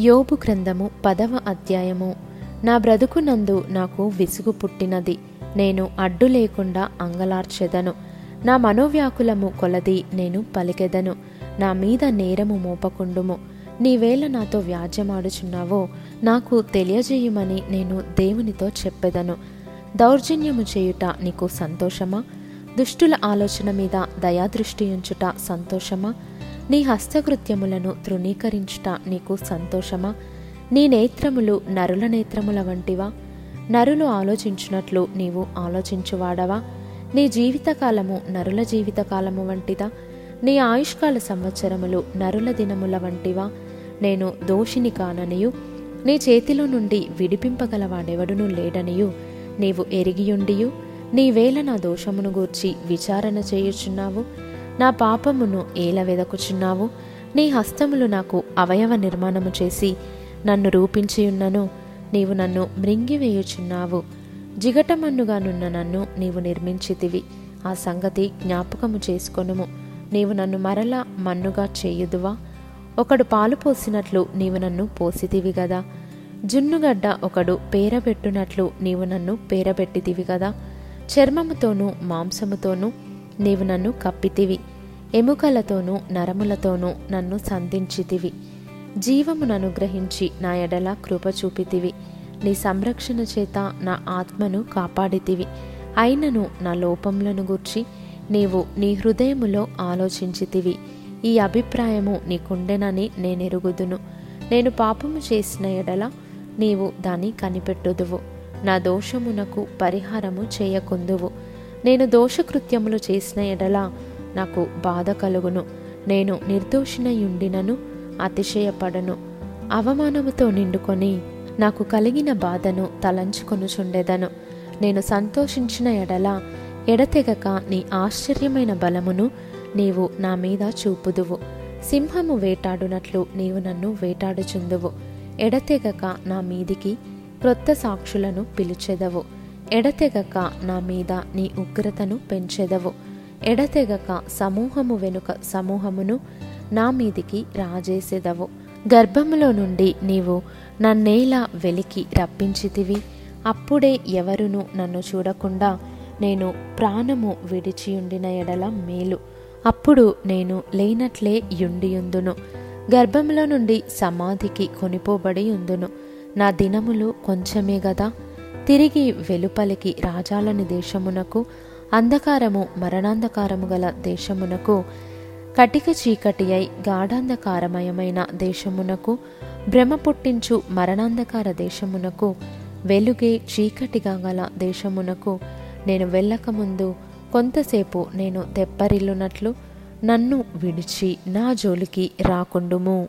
యోబు గ్రంథము పదవ అధ్యాయము. నా బ్రతుకునందు నాకు విసుగు పుట్టినది. నేను అడ్డు లేకుండా అంగలార్చెదను. నా మనోవ్యాకులము కొలది నేను పలికెదను. నా మీద నేరము మోపకుండుము. నీవేళ నాతో వ్యాజ్యమాడుచున్నావో నాకు తెలియజేయమని నేను దేవునితో చెప్పెదను. దౌర్జన్యము చేయుట నీకు సంతోషమా? దుష్టుల ఆలోచన మీద దయాదృష్టి ఉంచుట సంతోషమా? నీ హస్తకృత్యములను తృణీకరించుట నీకు సంతోషమా? నీ నేత్రములు నరుల నేత్రముల వంటివా? నరులు ఆలోచించినట్లు నీవు ఆలోచించువాడవా? నీ జీవితకాలము నరుల జీవితకాలము వంటిదా? నీ ఆయుష్కాల సంవత్సరములు నరుల దినముల వంటివా? నేను దోషిని కాననియు నీ చేతిలో నుండి విడిపింపగలవాడెవడునూ లేడనియు నీవు ఎరిగియుండియు నీవేళ నా దోషమును గూర్చి విచారణ చేయుచున్నావు. నా పాపమును ఏల వెదకుచున్నావు? నీ హస్తములు నాకు అవయవ నిర్మాణము చేసి నన్ను రూపించియున్నను నీవు నన్ను మృంగివేయుచున్నావు. జిగటమన్నుగానున్న నన్ను నీవు నిర్మించితివి. ఆ సంగతి జ్ఞాపకము చేసుకొనుము. నీవు నన్ను మరల మన్నుగా చేయుదువా? ఒకడు పాలు పోసినట్లు నీవు నన్ను పోసితివి గదా? జున్నుగడ్డ ఒకడు పేరబెట్టునట్లు నీవు నన్ను పేరబెట్టితివి గదా? చర్మముతోనూ మాంసముతోనూ నీవు నన్ను కప్పితివి. ఎముకలతోనూ నరములతోనూ నన్ను సంధించితివి. జీవమును అనుగ్రహించి నా ఎడల కృప చూపితివి. నీ సంరక్షణ చేత నా ఆత్మను కాపాడితివి. అయినను నా లోపములను గూర్చి నీవు నీ హృదయములో ఆలోచించితివి. ఈ అభిప్రాయము నీకుండెనని నేనెరుగుదును. నేను పాపము చేసిన ఎడల నీవు దాన్ని కనిపెట్టుదువు. నా దోషమునకు పరిహారము చేయకుందువు. నేను దోషకృత్యములు చేసిన ఎడల నాకు బాధ కలుగును. నేను నిర్దోషినయుండినను అతిశయపడను. అవమానముతో నిండుకొని నాకు కలిగిన బాధను తలంచుకొనుచుండెదను. నేను సంతోషించిన ఎడల ఎడతెగక నీ ఆశ్చర్యమైన బలమును నీవు నా మీద చూపుదువు. సింహము వేటాడునట్లు నీవు నన్ను వేటాడుచుందువు. ఎడతెగక నా మీదికి క్రొత్త సాక్షులను పిలిచెదవు. ఎడతెగక నా మీద నీ ఉగ్రతను పెంచెదవు. ఎడతెగక సమూహము వెనుక సమూహమును నా మీదికి రాజేసెదవు. గర్భములో నుండి నీవు నన్నేలా వెలికి రప్పించితివి. అప్పుడే ఎవరును నన్ను చూడకుండా నేను ప్రాణము విడిచియుండిన ఎడల మేలు. అప్పుడు నేను లేనట్లే యుండియుందును. గర్భంలో నుండి సమాధికి కొనిపోబడి ఉందును నా దినములు కొంచెమే గదా. తిరిగి వెలుపలికి రాజాలని దేశమునకు అంధకారము మరణాంధకారము గల దేశమునకు కటిక చీకటి అయి గాఢాంధకారమయమైన దేశమునకు భ్రమ పుట్టించు మరణాంధకార దేశమునకు వెలుగే చీకటిగా గల దేశమునకు నేను వెళ్ళకముందు కొంతసేపు నేను తెప్పరిల్లునట్లు నన్ను విడిచి నా జోలికి రాకుండుము.